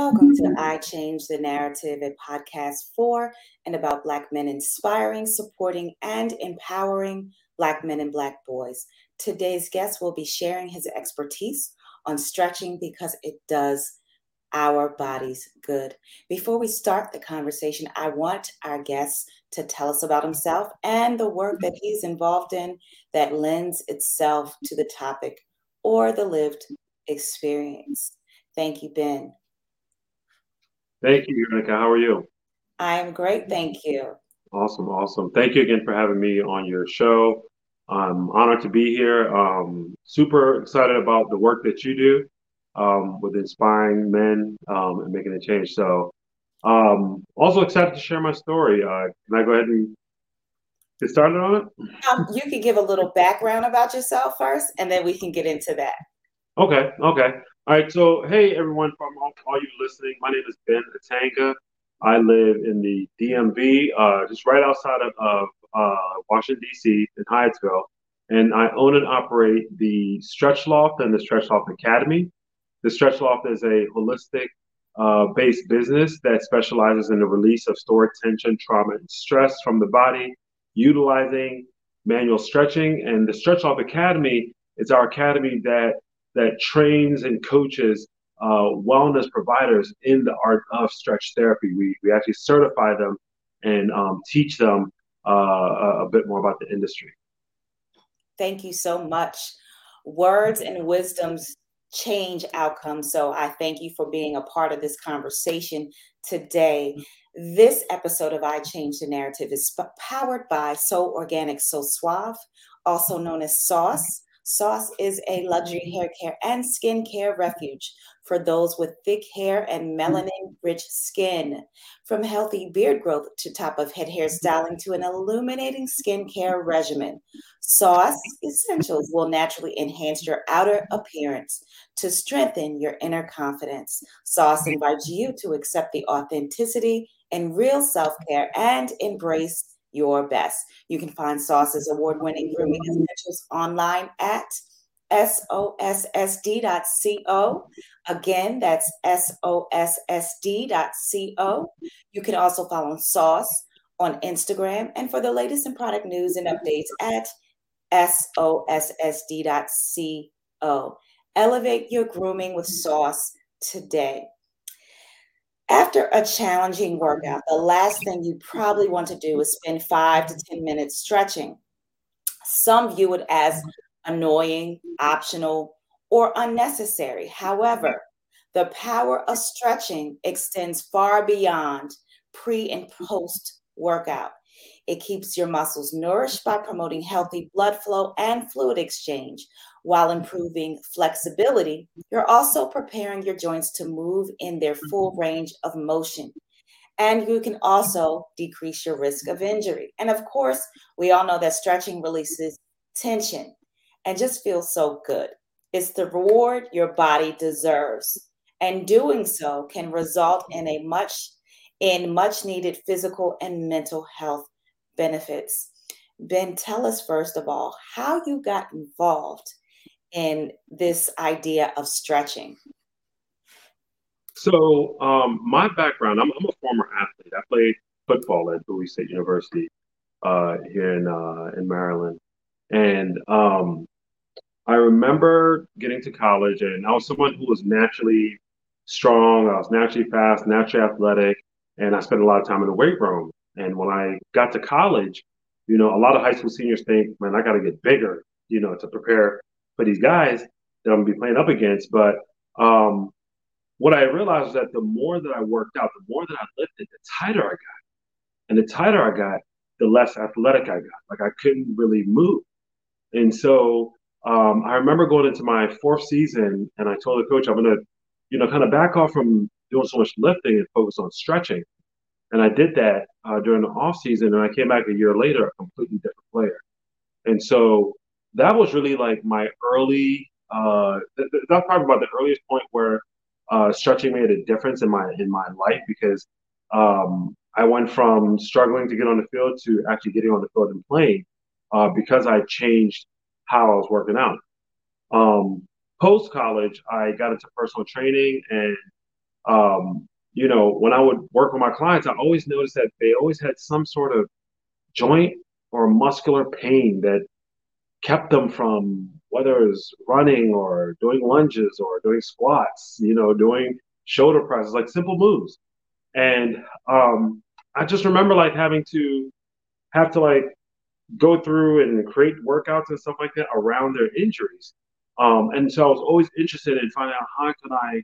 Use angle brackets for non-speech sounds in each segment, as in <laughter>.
Welcome to mm-hmm. I Change the Narrative, a podcast for and about Black men inspiring, supporting, and empowering Black men and Black boys. Today's guest will be sharing his expertise on stretching because it does our bodies good. Before we start the conversation, I want our guest to tell us about himself and the work that mm-hmm. he's involved in that lends itself to the topic or the lived experience. Thank you, Ben. Thank you, Unica. How are you? I'm great, thank you. Awesome, awesome. Thank you again for having me on your show. I'm honored to be here. Um, super excited about the work that you do um, with inspiring men um, and making a change. So, um, also excited to share my story. Uh, can I go ahead and get started on it? Um, you can give a little background about yourself first, and then we can get into that. Okay, okay. All right, so hey everyone from all, you listening, my name is Ben Atanga. I live in the DMV, uh, just right outside of, of uh, Washington D.C. in Hyattsville, and I own and operate the Stretch Loft and the Stretch Loft Academy. The Stretch Loft is a holistic uh, based business that specializes in the release of stored tension, trauma, and stress from the body, utilizing manual stretching. And the Stretch Loft Academy is our academy that that trains and coaches uh, wellness providers in the art of stretch therapy. We, we actually certify them and um, teach them uh, a, bit more about the industry. Thank you so much. Words and wisdoms change outcomes. So I thank you for being a part of this conversation today. This episode of I Change the Narrative is powered by So Organic, So Suave, also known as Sauce. Sauce is a luxury hair care and skincare refuge for those with thick hair and melanin rich skin. From healthy beard growth to top of head hairstyling to an illuminating skincare regimen, Sauce Essentials will naturally enhance your outer appearance to strengthen your inner confidence. Sauce invites you to accept the authenticity and real self care and embrace your best. You can find Sauce's award winning grooming essentials online at sossd.co. Again, that's sossd.co. You can also follow Sauce on Instagram and for the latest in product news and updates at sossd.co. Elevate your grooming with Sauce today. After a challenging mm-hmm. workout, the last thing you probably want to do is spend five to 10 minutes stretching. Some view it as annoying, optional, or unnecessary. However, the power of stretching extends far beyond pre and post workout. It keeps your muscles nourished by promoting healthy blood flow and fluid exchange, while mm-hmm. improving flexibility, you're also preparing your joints to move in their mm-hmm. full range of motion. And you can also decrease your risk of injury. And of course, we all know that stretching releases tension and just feels so good. It's the reward your body deserves. And doing so can result in a much in much needed physical and mental health benefits. Ben, tell us first of all how you got involved in this idea of stretching? So, um, my background, I'm, I'm, a former athlete. I played football at Bowie State University uh, here in, uh, in Maryland. And um, I remember getting to college, and I was someone who was naturally strong, I was naturally fast, naturally athletic, and I spent a lot of time in the weight room. And when I got to college, you know, a lot of high school seniors think, man, I got to get bigger, you know, to prepare for these guys that I'm gonna be playing up against. But um, what I realized is that the more that I worked out, the more that I lifted, the tighter I got, and the tighter I got, the less athletic I got. Like I couldn't really move, and so um, I remember going into my fourth season, and I told the coach I'm gonna, you know, kind of back off from doing so much lifting and focus on stretching. And I did that uh, during the off season, and I came back a year later a completely different player. And so that was really like my early. Uh, th- th- that's probably about the earliest point where uh, stretching made a difference in my in my life because um, I went from struggling to get on the field to actually getting on the field and playing uh, because I changed how I was working out. Um, Post college, I got into personal training and um, you know, when I would work with my clients, I always noticed that they always had some sort of joint or muscular pain that kept them from whether it was running or doing lunges or doing squats, you know, doing shoulder presses, like simple moves. And um, I just remember like having to have to like go through and create workouts and stuff like that around their injuries. Um, and so I was always interested in finding out how can I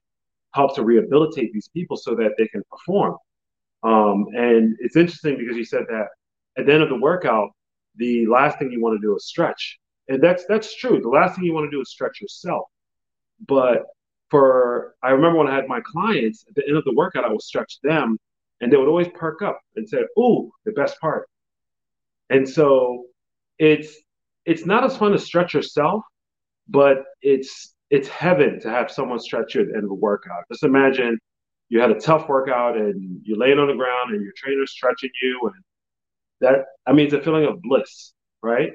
help to rehabilitate these people so that they can perform. Um, and it's interesting because you said that at the end of the workout, the last thing you want to do is stretch, and that's that's true. The last thing you want to do is stretch yourself. But for I remember when I had my clients at the end of the workout, I would stretch them, and they would always perk up and say, "Ooh, the best part." And so it's it's not as fun to stretch yourself, but it's it's heaven to have someone stretch you at the end of a workout. Just imagine you had a tough workout and you're laying on the ground and your trainer's stretching you and that I mean it's a feeling of bliss, right?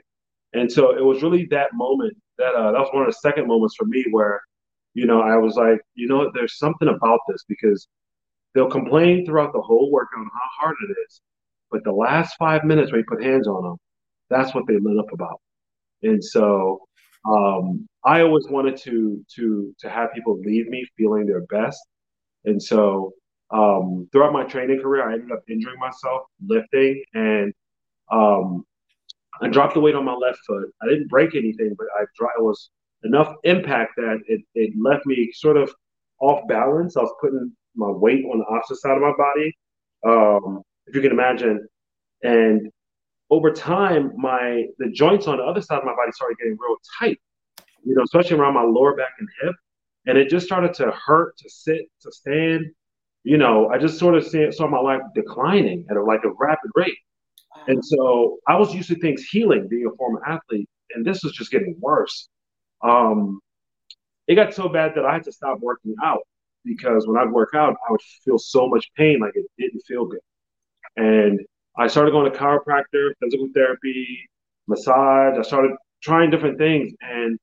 And so it was really that moment that uh, that was one of the second moments for me where, you know, I was like, you know, there's something about this because they'll complain throughout the whole workout how hard it is, but the last five minutes where you put hands on them, that's what they lit up about. And so um, I always wanted to to to have people leave me feeling their best. And so um, throughout my training career, I ended up injuring myself lifting, and um, I dropped the weight on my left foot. I didn't break anything, but I it was enough impact that it, it left me sort of off balance. I was putting my weight on the opposite side of my body, um, if you can imagine. And over time, my the joints on the other side of my body started getting real tight. You know, especially around my lower back and hip, and it just started to hurt to sit, to stand. You know, I just sort of saw my life declining at a, like a rapid rate. And so I was used to things healing, being a former athlete, and this was just getting worse. Um, it got so bad that I had to stop working out because when I'd work out, I would feel so much pain, like it didn't feel good. And I started going to chiropractor, physical therapy, massage. I started trying different things, and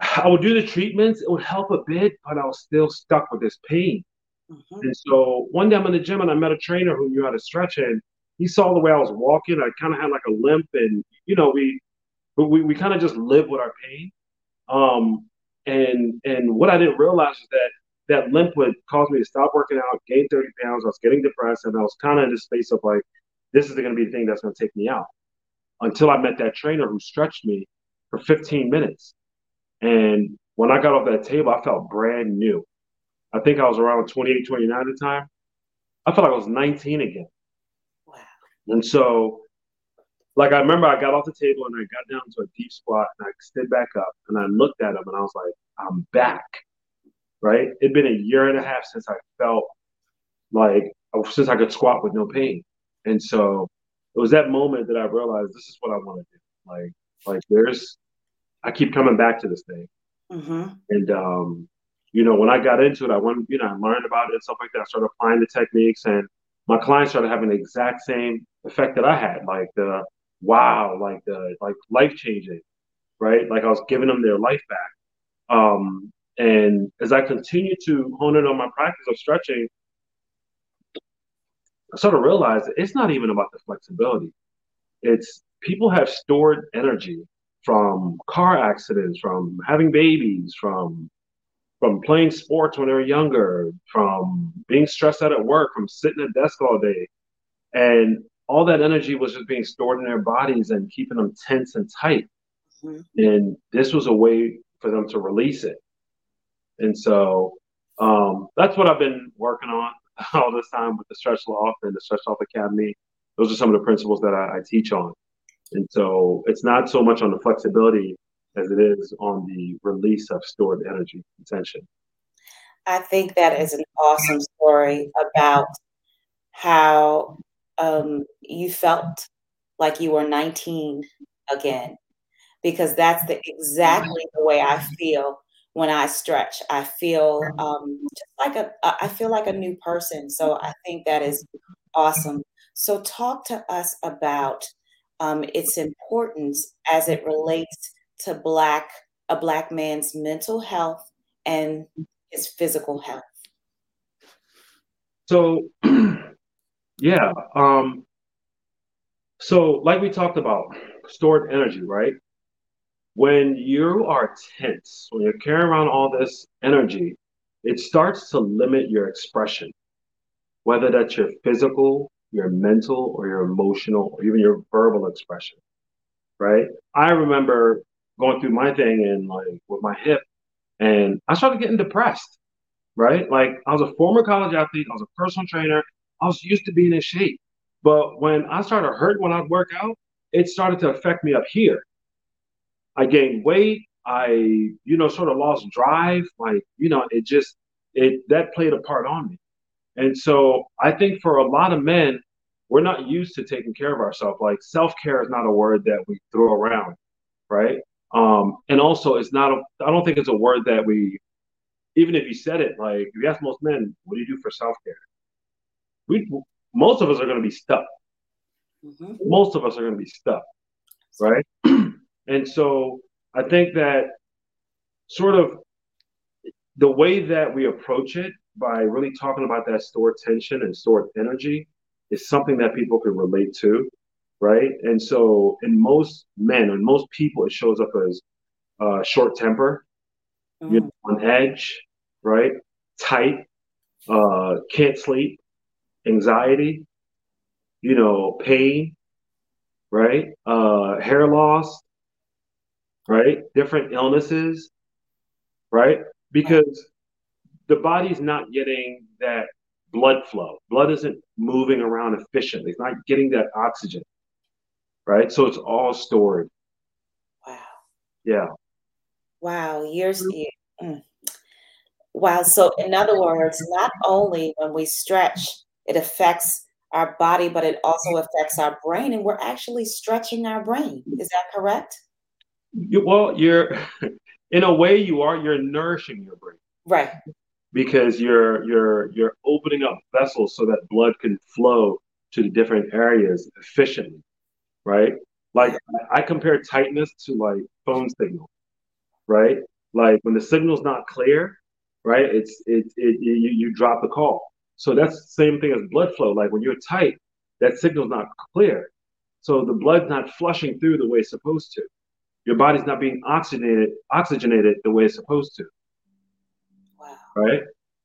I would do the treatments. It would help a bit, but I was still stuck with this pain. Mm-hmm. And so one day I'm in the gym and I met a trainer who knew how to stretch, and he saw the way I was walking. I kind of had like a limp, and you know, we we we kind of just live with our pain. Um, and and what I didn't realize is that that limp would cause me to stop working out, gain 30 pounds. I was getting depressed, and I was kind of in this space of like, this is going to be the thing that's going to take me out. Until I met that trainer who stretched me for 15 minutes, and when I got off that table, I felt brand new. I think I was around 28, 29 at the time. I felt like I was 19 again. Wow. And so, like, I remember I got off the table and I got down to a deep squat and I stood back up and I looked at him and I was like, I'm back. Right? It'd been a year and a half since I felt like, since I could squat with no pain. And so it was that moment that I realized this is what I want to do. Like, like there's, I keep coming back to this thing. Mm-hmm. And, um, you know, when I got into it, I went, you know, I learned about it and stuff like that. I started applying the techniques and my clients started having the exact same effect that I had, like the wow, like the like life changing, right? Like I was giving them their life back. Um, and as I continue to hone in on my practice of stretching, I sort of realized it's not even about the flexibility. It's people have stored energy from car accidents, from having babies, from from playing sports when they were younger, from being stressed out at work, from sitting at desk all day. And all that energy was just being stored in their bodies and keeping them tense and tight. Mm-hmm. And this was a way for them to release it. And so um, that's what I've been working on <laughs> all this time with the Stretch Loft and the Stretch Loft Academy. Those are some of the principles that I, I teach on. And so it's not so much on the flexibility as it is on the release of stored energy and tension. I think that is an awesome story about how um, you felt like you were 19 again, because that's the exactly the way I feel when I stretch. I feel um, just like a I feel like a new person. So I think that is awesome. So talk to us about um, its importance as it relates to black a black man's mental health and his physical health So, <clears throat> yeah. Um, so, like we talked about, stored energy, right? When you are tense, when you're carrying around all this energy, it starts to limit your expression, whether that's your physical, your mental, or your emotional, or even your verbal expression, right? I remember going through my thing and like with my hip, and I started getting depressed, right? Like I was a former college athlete, I was a personal trainer, I was used to being in shape. But when I started hurting when I'd work out, it started to affect me up here. I gained weight. I, you know, sort of lost drive. Like, you know, it just, it, that played a part on me. And so I think for a lot of men, we're not used to taking care of ourselves. Like self care is not a word that we throw around, right? Um, and also, it's not. A, I don't think it's a word that we, even if you said it, like if you ask most men, what do you do for self care? We most of us are going to be stuck. Mm-hmm. Most of us are going to be stuck, right? And so I think that sort of the way that we approach it by really talking about that stored tension and stored energy is something that people can relate to, right? And so in most men and most people, it shows up as uh, short temper, mm-hmm. you know, on edge, right? Tight, uh, can't sleep, anxiety, you know, pain, right? Uh, hair loss, right? Different illnesses, right? Because the body's not getting that blood flow. Blood isn't moving around efficiently. It's not getting that oxygen, right? So it's all stored. Wow. Yeah. Wow. Years. Mm. Wow. So, in other words, not only when we stretch, it affects our body, but it also affects our brain, and we're actually stretching our brain. Is that correct? You, well, you're <laughs> in a way you are. You're nourishing your brain, right? Because you're you're you're opening up vessels so that blood can flow to the different areas efficiently, right? Like I compare tightness to like phone signal, right? Like when the signal's not clear, right? It's it, it you, you drop the call so that's the same thing as blood flow. Like when you're tight, that signal's not clear. So the blood's not flushing through the way it's supposed to. Your body's not being oxygenated oxygenated the way it's supposed to. Wow. Right?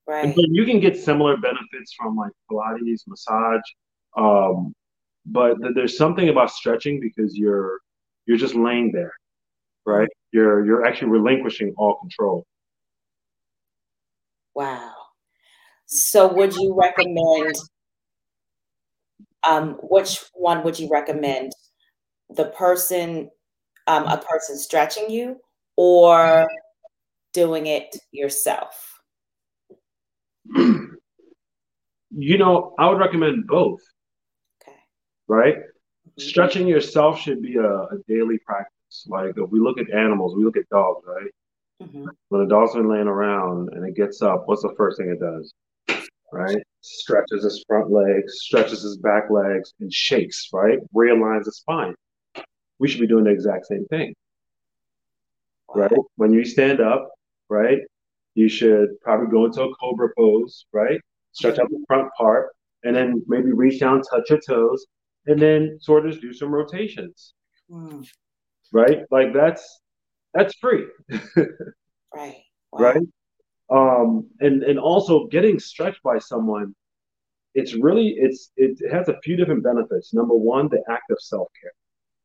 Right. And you can get similar benefits from like Pilates, massage. Um, but th- there's something about stretching because you're you're just laying there, right? You're you're actually relinquishing all control. Wow. So, would you recommend? Um, which one would you recommend? The person, um, a person stretching you, or doing it yourself? <clears throat> You know, I would recommend both. Okay. Right? Mm-hmm. Stretching yourself should be a, a, daily practice. Like if we look at animals, we look at dogs, right? Mm-hmm. When a dog's been laying around and it gets up, what's the first thing it does? right? Stretches its front legs, stretches its back legs, and shakes, right? Realigns the spine. We should be doing the exact same thing, right? When you stand up, right, you should probably go into a cobra pose, right? Stretch out the front part, and then maybe reach down, touch your toes, and then sort of do some rotations, mm. right? Like that's that's free, <laughs> right? Wow. Right? um, and and also getting stretched by someone it's really it's it has a few different benefits number one the act of self-care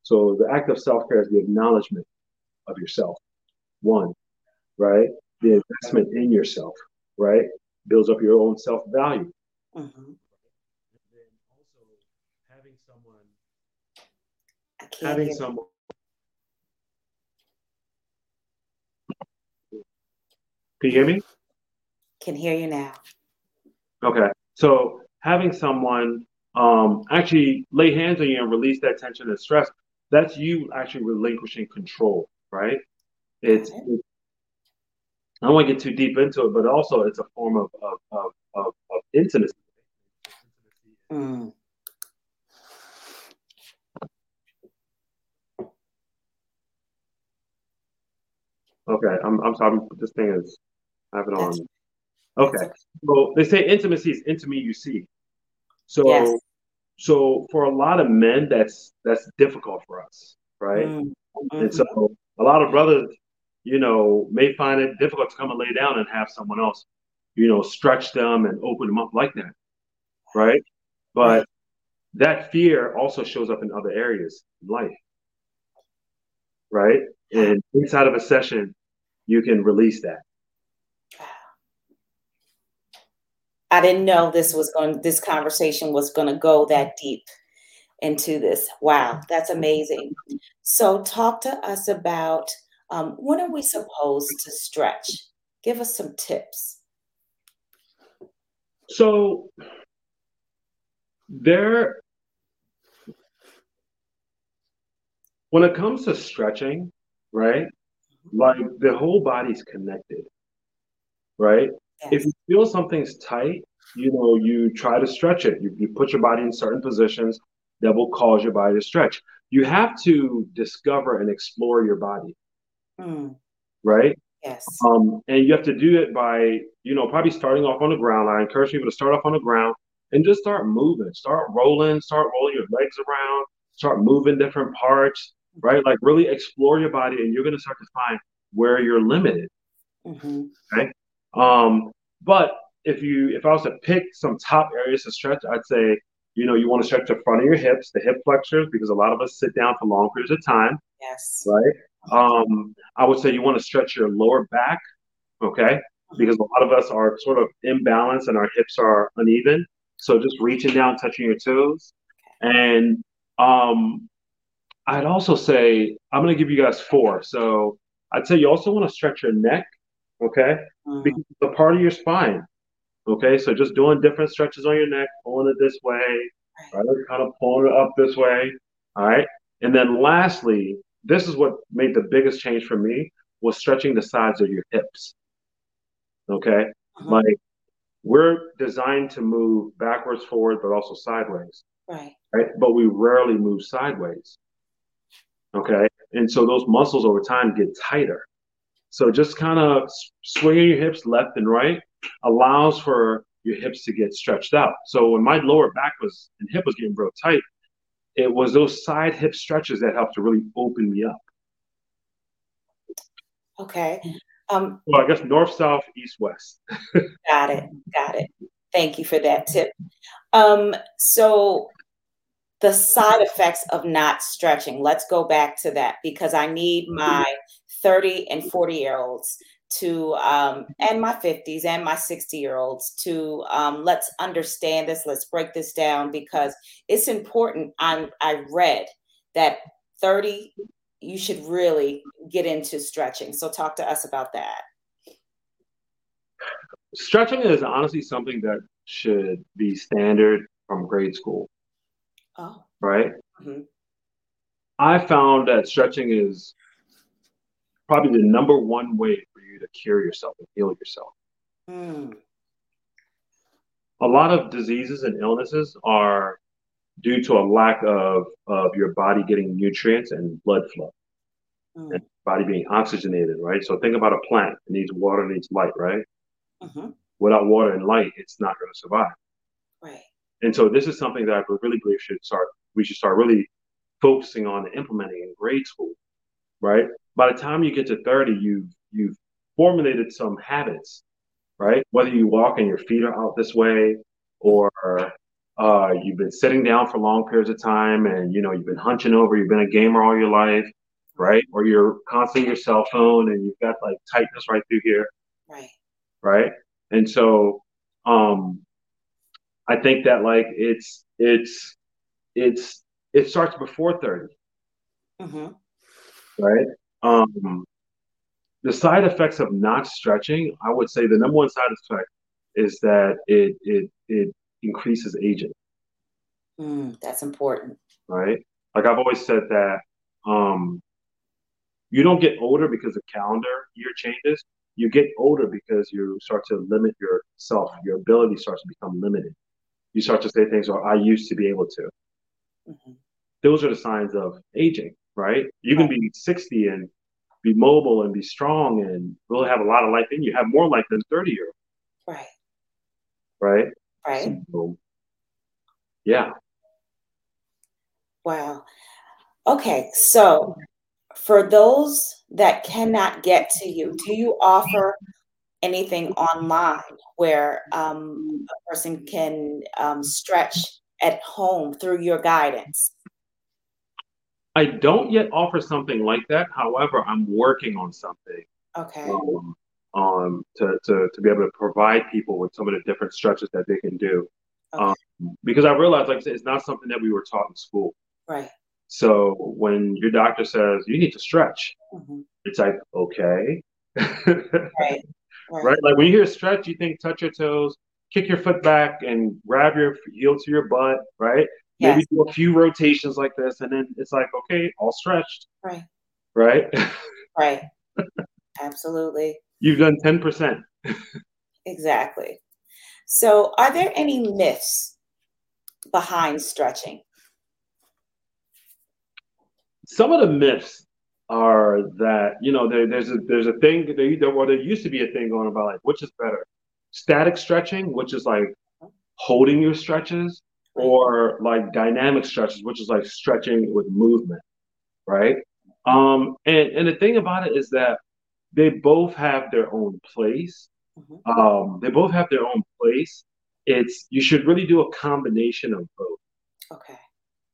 so the act of self-care is the acknowledgement of yourself one right the investment in yourself right builds up your own self-value mm-hmm. and then also having someone having someone can you hear me can hear you now. Okay. So having someone um, actually lay hands on you and release that tension and stress, that's you actually relinquishing control, right? It's, okay. it's I don't want to get too deep into it, but also it's a form of of, of, of, of intimacy. Mm. Okay, I'm I'm sorry. This thing is I have it on. Okay. Well, they say intimacy is intimacy you see. So, yes. So for a lot of men, that's that's difficult for us, right? Mm-hmm. And so a lot of brothers, you know, may find it difficult to come and lay down and have someone else, you know, stretch them and open them up like that, right? But that fear also shows up in other areas in life, right? And inside of a session, you can release that. I didn't know this was going this conversation was going to go that deep into this. Wow, that's amazing. So talk to us about um, when are we supposed to stretch? Give us some tips. So there when it comes to stretching, right? Like the whole body's connected, right? Yes. If you feel something's tight, you know, you try to stretch it. You, you put your body in certain positions that will cause your body to stretch. You have to discover and explore your body, mm. right? Yes. Um, and you have to do it by, you know, probably starting off on the ground. I encourage people to start off on the ground and just start moving, start rolling, start rolling your legs around, start moving different parts, right? Like really explore your body, and you're going to start to find where you're limited. Mm-hmm. Okay. Um, but if you, if I was to pick some top areas to stretch, I'd say, you know, you want to stretch the front of your hips, the hip flexors, because a lot of us sit down for long periods of time. Yes. Right. Um, I would say you want to stretch your lower back. Okay. Because a lot of us are sort of imbalanced and our hips are uneven. So just reaching down, touching your toes. And um, I'd also say I'm going to give you guys four. So I'd say you also want to stretch your neck, okay? Mm-hmm. Because it's a part of your spine. Okay, so just doing different stretches on your neck, pulling it this way, right? Kind of pulling it up this way. All right. And then lastly, this is what made the biggest change for me was stretching the sides of your hips. Okay. Mm-hmm. Like we're designed to move backwards, forward, but also sideways. Right. Right. But we rarely move sideways. Okay. And so those muscles over time get tighter. So just kind of swinging your hips left and right allows for your hips to get stretched out. So when my lower back was and hip was getting real tight, it was those side hip stretches that helped to really open me up. Okay. Um, well, I guess north, south, east, west. <laughs> got it. Got it. Thank you for that tip. Um, so the side effects of not stretching. Let's go back to that because I need my 30 and 40 year olds to um, and my 50s and my 60 year olds to um, let's understand this let's break this down because it's important i i read that 30 you should really get into stretching so talk to us about that stretching is honestly something that should be standard from grade school Oh. Right? Mm-hmm. I found that stretching is probably the number one way for you to cure yourself and heal yourself. Mm. A lot of diseases and illnesses are due to a lack of, of your body getting nutrients and blood flow. Mm. And body being oxygenated, right? So think about a plant. It needs water, it needs light, right? Mm-hmm. Without water and light, it's not going to survive. Right. And so this is something that I really believe should start. We should start really focusing on and implementing in grade school, right? By the time you get to 30, you've you've formulated some habits, right? Whether you walk and your feet are out this way, or uh, you've been sitting down for long periods of time, and you know you've been hunching over. You've been a gamer all your life, right? Or you're constantly your cell phone, and you've got like tightness right through here, right? Right. And so, um, I think that like it's it's it's it starts before 30. Mm-hmm. Right? Um the side effects of not stretching, I would say the number one side effect is that it it it increases aging. Mm, that's important. Right? Like I've always said that um you don't get older because the calendar year changes. You get older because you start to limit yourself. Your ability starts to become limited you start to say things, or I used to be able to. Mm-hmm. Those are the signs of aging, right? You can be 60 and be mobile and be strong and really have a lot of life in you, have more life than 30 year old. Right. Right. Right. So, yeah. Wow. Okay. So for those that cannot get to you, do you offer anything online where um, a person can um, stretch at home through your guidance? I don't yet offer something like that. However, I'm working on something. Okay. Um, um, to, to, to be able to provide people with some of the different stretches that they can do. Okay. Um, because I realized, like I said, it's not something that we were taught in school. Right. So when your doctor says you need to stretch, mm-hmm. it's like, okay. <laughs> right. Right. right. Like when you hear stretch, you think touch your toes, kick your foot back, and grab your heel to your butt, right? Yes. Maybe do a few rotations like this, and then it's like, okay, all stretched. Right. Right. Right. <laughs> Absolutely. You've done 10%. exactly. So, are there any myths behind stretching? Some of the myths are that you know there, there's a there's a thing there, well there used to be a thing going about like which is better static stretching which is like uh-huh. holding your stretches or like dynamic stretches which is like stretching with movement right? Um and and the thing about it is that they both have their own place. Mm-hmm. um they both have their own place. It's you should really do a combination of both. Okay.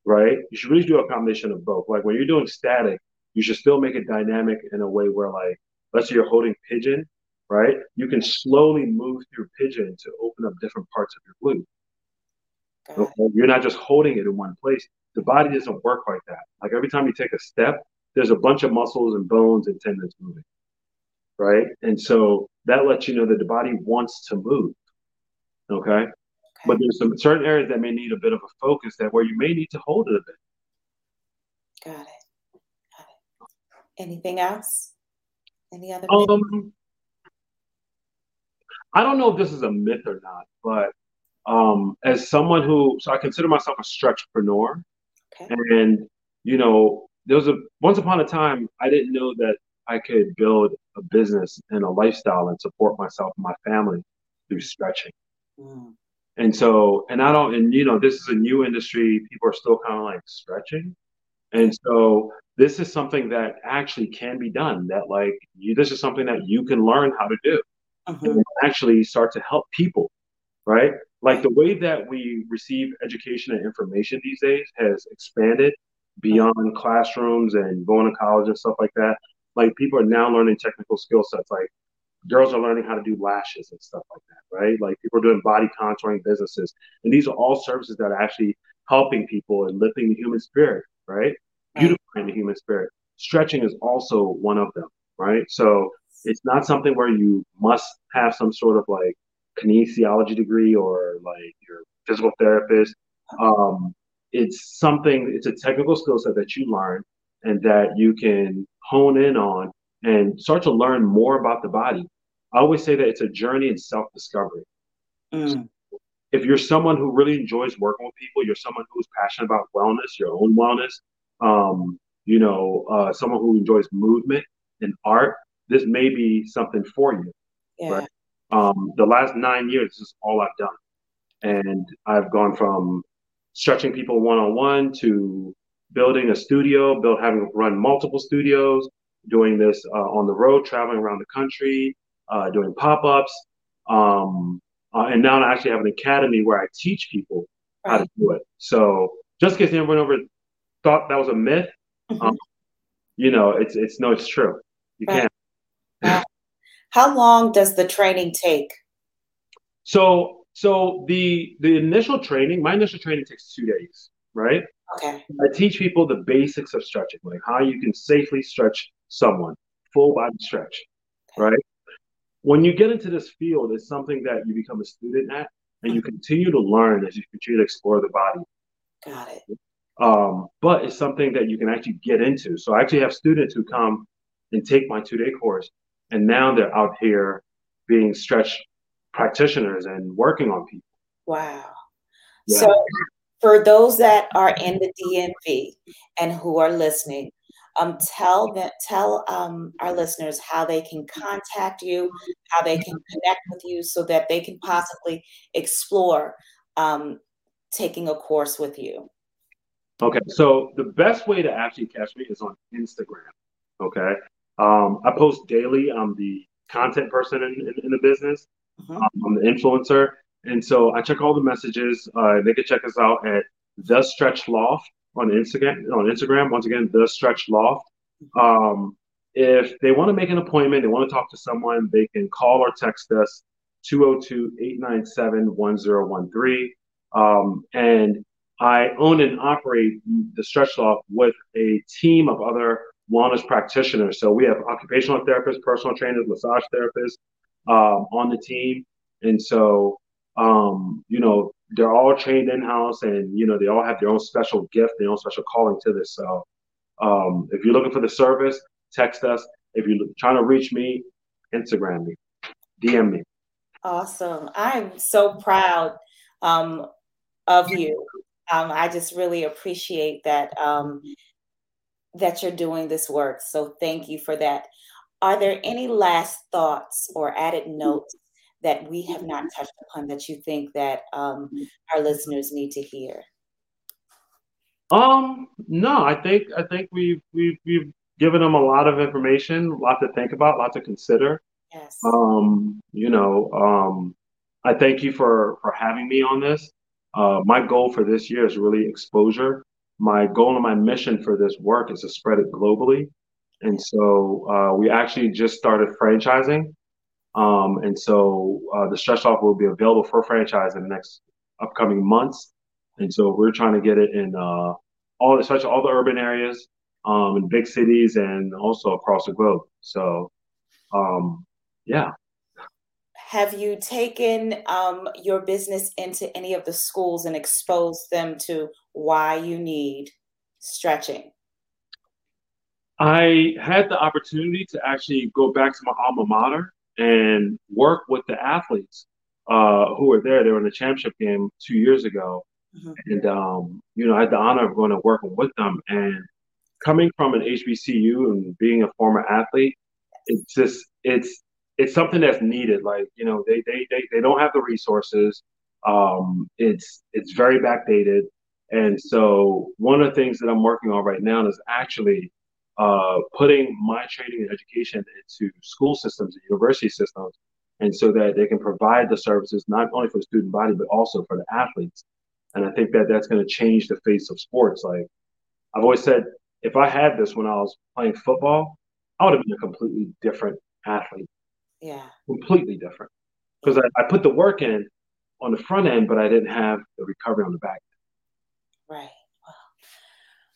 Right? You should really do a combination of both. Like when you're doing static you should still make it dynamic in a way where like let's say you're holding pigeon right? You can slowly move through pigeon to open up different parts of your glute okay? you're not just holding it in one place the body doesn't work like that like every time you take a step there's a bunch of muscles and bones and tendons moving right and so that lets you know that the body wants to move okay, okay. but there's some certain areas that may need a bit of a focus that where you may need to hold it a bit got it Anything else? Any other? Um, I don't know if this is a myth or not, but um, as someone who, so I consider myself a stretchpreneur, okay. and you know, there was a once upon a time I didn't know that I could build a business and a lifestyle and support myself and my family through stretching. Mm. And so, and I don't, and you know, this is a new industry. People are still kind of like stretching. And so this is something that actually can be done that like you, this is something that you can learn how to do uh-huh. and actually start to help people right like the way that we receive education and information these days has expanded beyond classrooms and going to college and stuff like that. Like people are now learning technical skill sets like girls are learning how to do lashes and stuff like that right? Like people are doing body contouring businesses. And these are all services that are actually helping people and lifting the human spirit right? Beautifying the human spirit. Stretching is also one of them, right? So it's not something where you must have some sort of like kinesiology degree or like your physical therapist. Um, it's something, it's a technical skill set that you learn and that you can hone in on and start to learn more about the body. I always say that it's a journey in self discovery. Mm. if you're someone who really enjoys working with people, you're someone who's passionate about wellness, your own wellness, um, you know, uh, someone who enjoys movement and art, this may be something for you. Yeah. Right? Um, the last nine years, this is all I've done. And I've gone from stretching people one on one to building a studio, build having run multiple studios, doing this uh, on the road, traveling around the country, uh, doing pop ups. Um, uh, and now I actually have an academy where I teach people right. how to do it. So just in case anyone over thought that was a myth, mm-hmm. um, you know, it's it's no, it's true. You right. How long does the training take? So so the the initial training, my initial training takes two days, right? Okay. I teach people the basics of stretching, like how you can safely stretch someone, full body stretch, okay. right? When you get into this field, it's something that you become a student at, and you mm-hmm. continue to learn as you continue to explore the body. Got it. Um, but it's something that you can actually get into. So I actually have students who come and take my two day course, and now they're out here being stretch practitioners and working on people. Wow. Yeah. So for those that are in the DMV and who are listening, um, tell that tell um, our listeners how they can contact you, how they can connect with you, so that they can possibly explore um, taking a course with you. Okay, so the best way to actually catch me is on Instagram. Okay, um, I post daily. I'm the content person in, in, in the business. Mm-hmm. Um, I'm the influencer, and so I check all the messages. Uh, they can check us out at the Stretch Loft on Instagram. On Instagram, once again, the Stretch Loft. Um, if they want to make an appointment, they want to talk to someone, they can call or text us 202-897-1013. Um, and I own and operate the Stretch Loft with a team of other wellness practitioners. So we have occupational therapists, personal trainers, massage therapists um, on the team. And so, um, you know, they're all trained in house and, you know, they all have their own special gift, their own special calling to this. So um, if you're looking for the service, text us. If you're trying to reach me, Instagram me, DM me. Awesome. I'm so proud um, of you. Um, I just really appreciate that um, that you're doing this work. So thank you for that. Are there any last thoughts or added notes that we have not touched upon that you think that um, our listeners need to hear? Um, no, I think I think we've we've we've given them a lot of information, a lot to think about, a lot to consider. Yes. Um, you know, um, I thank you for for having me on this. Uh, my goal for this year is really exposure. My goal and my mission for this work is to spread it globally. And so uh, we actually just started franchising. Um, and so uh, the Stretch Loft will be available for franchise in the next upcoming months. And so we're trying to get it in uh, all, especially all the urban areas, um, in big cities, and also across the globe. So, um, yeah. Have you taken um, your business into any of the schools and exposed them to why you need stretching? I had the opportunity to actually go back to my alma mater and work with the athletes uh, who were there. They were in the championship game two years ago. Mm-hmm. And, um, you know, I had the honor of going and working with them. And coming from an HBCU and being a former athlete, it's just, it's, it's something that's needed. Like, you know, they, they, they, they don't have the resources. Um, it's, it's very backdated. And so one of the things that I'm working on right now is actually uh, putting my training and education into school systems and university systems, and so that they can provide the services not only for the student body but also for the athletes. And I think that that's going to change the face of sports. Like I've always said, if I had this when I was playing football, I would have been a completely different athlete. Yeah, completely different because I, I put the work in on the front end, but I didn't have the recovery on the back end. Right.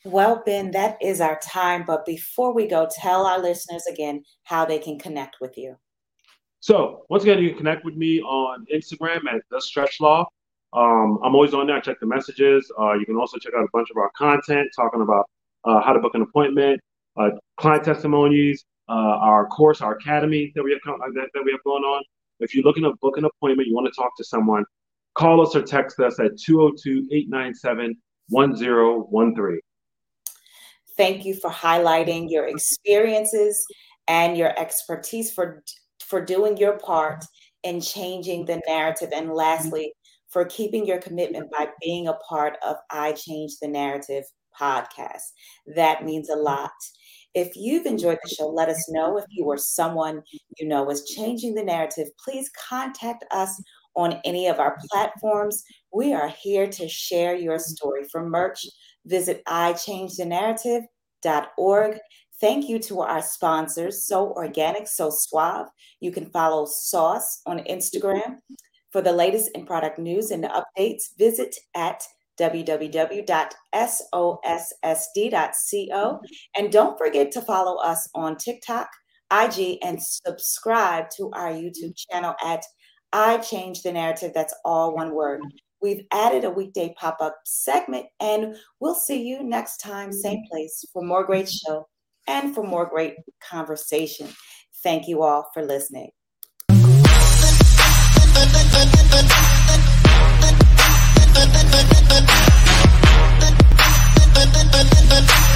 Well, Ben, that is our time. But before we go, tell our listeners again how they can connect with you. So, once again, you can connect with me on Instagram at The Stretch Loft. Um, I'm always on there. I check the messages. Uh, you can also check out a bunch of our content talking about uh, how to book an appointment, uh, client testimonies, uh, our course, our academy that we have uh, that, that we have going on. If you're looking to book an appointment, you want to talk to someone, call us or text us at 202 897 1013. Thank you for highlighting your experiences and your expertise for for doing your part in changing the narrative and lastly for keeping your commitment by being a part of I Change the Narrative podcast. That means a lot. If you've enjoyed the show, let us know. If you or someone you know is changing the narrative, please contact us on any of our platforms. We are here to share your story. For merch, visit iChangeTheNarrative.org. Thank you to our sponsors, So Organic, So Suave. You can follow Sauce on Instagram. For the latest in product news and updates, visit at www.sossd.co. And don't forget to follow us on TikTok, IG, and subscribe to our YouTube channel at I Change the Narrative. That's all one word. We've added a weekday pop up segment, and we'll see you next time, same place, for more great show and for more great conversation. Thank you all for listening. Thank